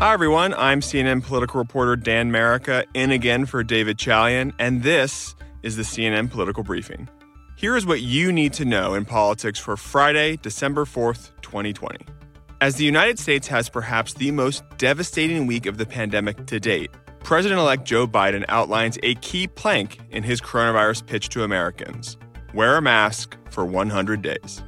Hi, everyone. I'm CNN political reporter Dan Merica, in again for David Chalian, and this is the CNN Political Briefing. Here is what you need to know in politics for Friday, December 4th, 2020. As the United States has perhaps the most devastating week of the pandemic to date, President elect Joe Biden outlines a key plank in his coronavirus pitch to Americans wear a mask for 100 days.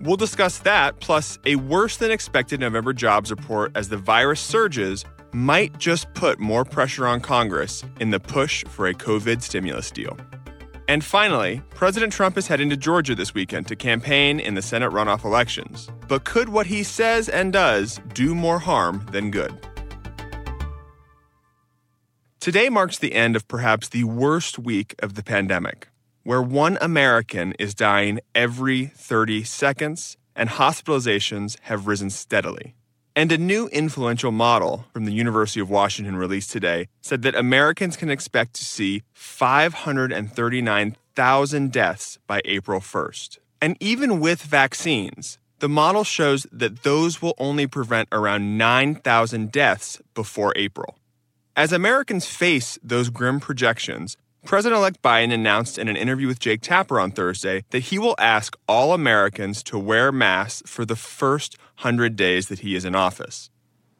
We'll discuss that, plus a worse than expected November jobs report as the virus surges might just put more pressure on Congress in the push for a COVID stimulus deal. And finally, President Trump is heading to Georgia this weekend to campaign in the Senate runoff elections. But could what he says and does do more harm than good? Today marks the end of perhaps the worst week of the pandemic where one American is dying every 30 seconds and hospitalizations have risen steadily. And a new influential model from the University of Washington released today said that Americans can expect to see 539,000 deaths by April 1st. And even with vaccines, the model shows that those will only prevent around 9,000 deaths before April. As Americans face those grim projections, President elect Biden announced in an interview with Jake Tapper on Thursday that he will ask all Americans to wear masks for the first 100 days that he is in office.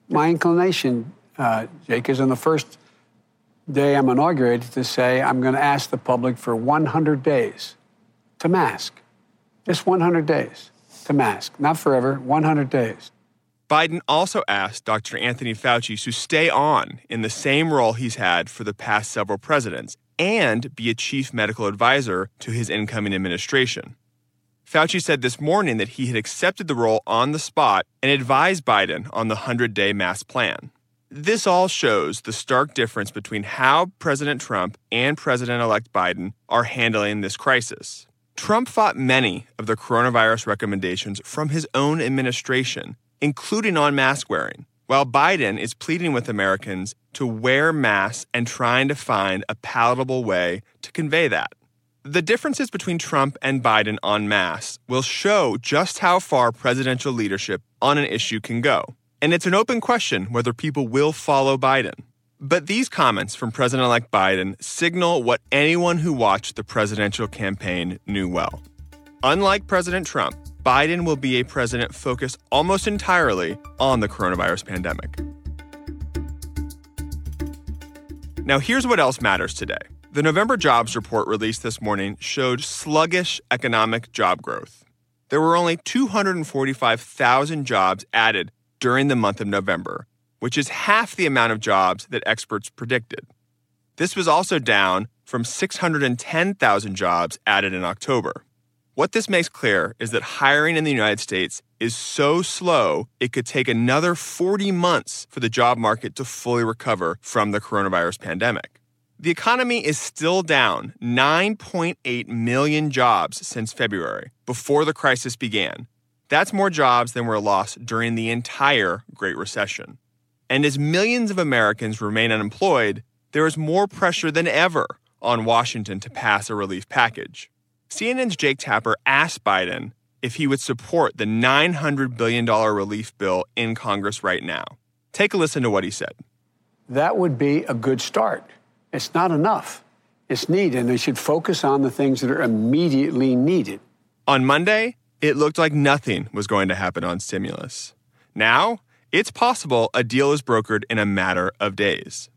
My inclination, uh, Jake, is on the first day I'm inaugurated to say I'm going to ask the public for 100 days to mask. Just 100 days to mask. Not forever, 100 days. Biden also asked Dr. Anthony Fauci to stay on in the same role he's had for the past several presidents and be a chief medical advisor to his incoming administration. Fauci said this morning that he had accepted the role on the spot and advised Biden on the 100 day mask plan. This all shows the stark difference between how President Trump and President elect Biden are handling this crisis. Trump fought many of the coronavirus recommendations from his own administration, including on mask wearing, while Biden is pleading with Americans to wear masks and trying to find a palatable way to convey that. The differences between Trump and Biden on masks will show just how far presidential leadership on an issue can go. And it's an open question whether people will follow Biden. But these comments from President elect Biden signal what anyone who watched the presidential campaign knew well. Unlike President Trump, Biden will be a president focused almost entirely on the coronavirus pandemic. Now, here's what else matters today. The November jobs report released this morning showed sluggish economic job growth. There were only 245,000 jobs added during the month of November, which is half the amount of jobs that experts predicted. This was also down from 610,000 jobs added in October. What this makes clear is that hiring in the United States is so slow, it could take another 40 months for the job market to fully recover from the coronavirus pandemic. The economy is still down 9.8 million jobs since February, before the crisis began. That's more jobs than were lost during the entire Great Recession. And as millions of Americans remain unemployed, there is more pressure than ever on Washington to pass a relief package. CNN's Jake Tapper asked Biden if he would support the $900 billion relief bill in Congress right now. Take a listen to what he said. That would be a good start. It's not enough. It's needed, and they should focus on the things that are immediately needed. On Monday, it looked like nothing was going to happen on stimulus. Now, it's possible a deal is brokered in a matter of days.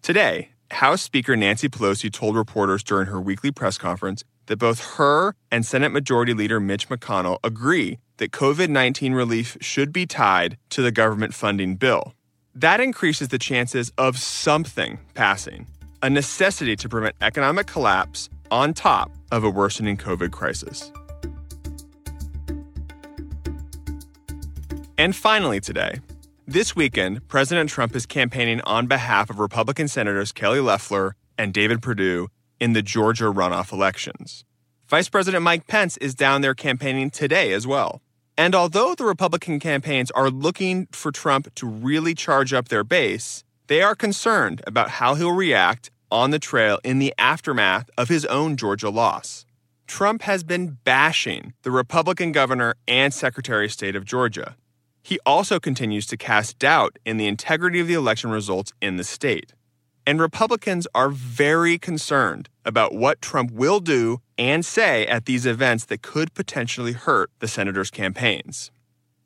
Today, House Speaker Nancy Pelosi told reporters during her weekly press conference that both her and Senate Majority Leader Mitch McConnell agree that COVID 19 relief should be tied to the government funding bill. That increases the chances of something passing, a necessity to prevent economic collapse on top of a worsening COVID crisis. And finally, today, this weekend, President Trump is campaigning on behalf of Republican Senators Kelly Loeffler and David Perdue in the Georgia runoff elections. Vice President Mike Pence is down there campaigning today as well. And although the Republican campaigns are looking for Trump to really charge up their base, they are concerned about how he'll react on the trail in the aftermath of his own Georgia loss. Trump has been bashing the Republican governor and Secretary of State of Georgia. he also continues to cast doubt in the integrity of the election results in the state. And Republicans are very concerned about what Trump will do and say at these events that could potentially hurt the senator's campaigns.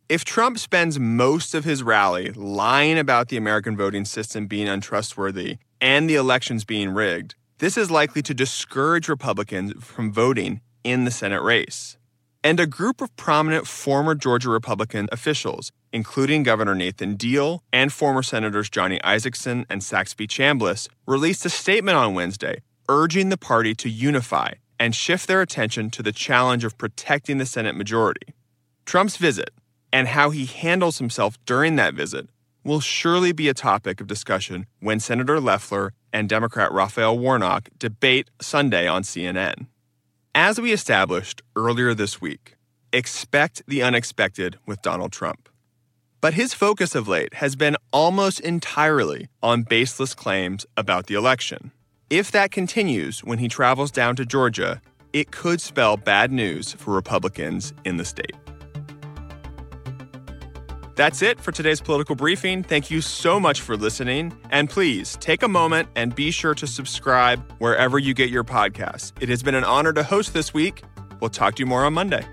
If Trump spends most of his rally lying about the American voting system being untrustworthy and the elections being rigged, this is likely to discourage Republicans from voting in the Senate race and a group of prominent former Georgia Republican officials, including Governor Nathan Deal and former Senators Johnny Isakson and Saxby Chambliss, released a statement on Wednesday urging the party to unify and shift their attention to the challenge of protecting the Senate majority. Trump's visit and how he handles himself during that visit will surely be a topic of discussion when Senator Loeffler and Democrat Raphael Warnock debate Sunday on CNN. As we established earlier this week, expect the unexpected with Donald Trump. But his focus of late has been almost entirely on baseless claims about the election. If that continues when he travels down to Georgia, it could spell bad news for Republicans in the state. That's it for today's political briefing. Thank you so much for listening. And please take a moment and be sure to subscribe wherever you get your podcasts. It has been an honor to host this week. We'll talk to you more on Monday.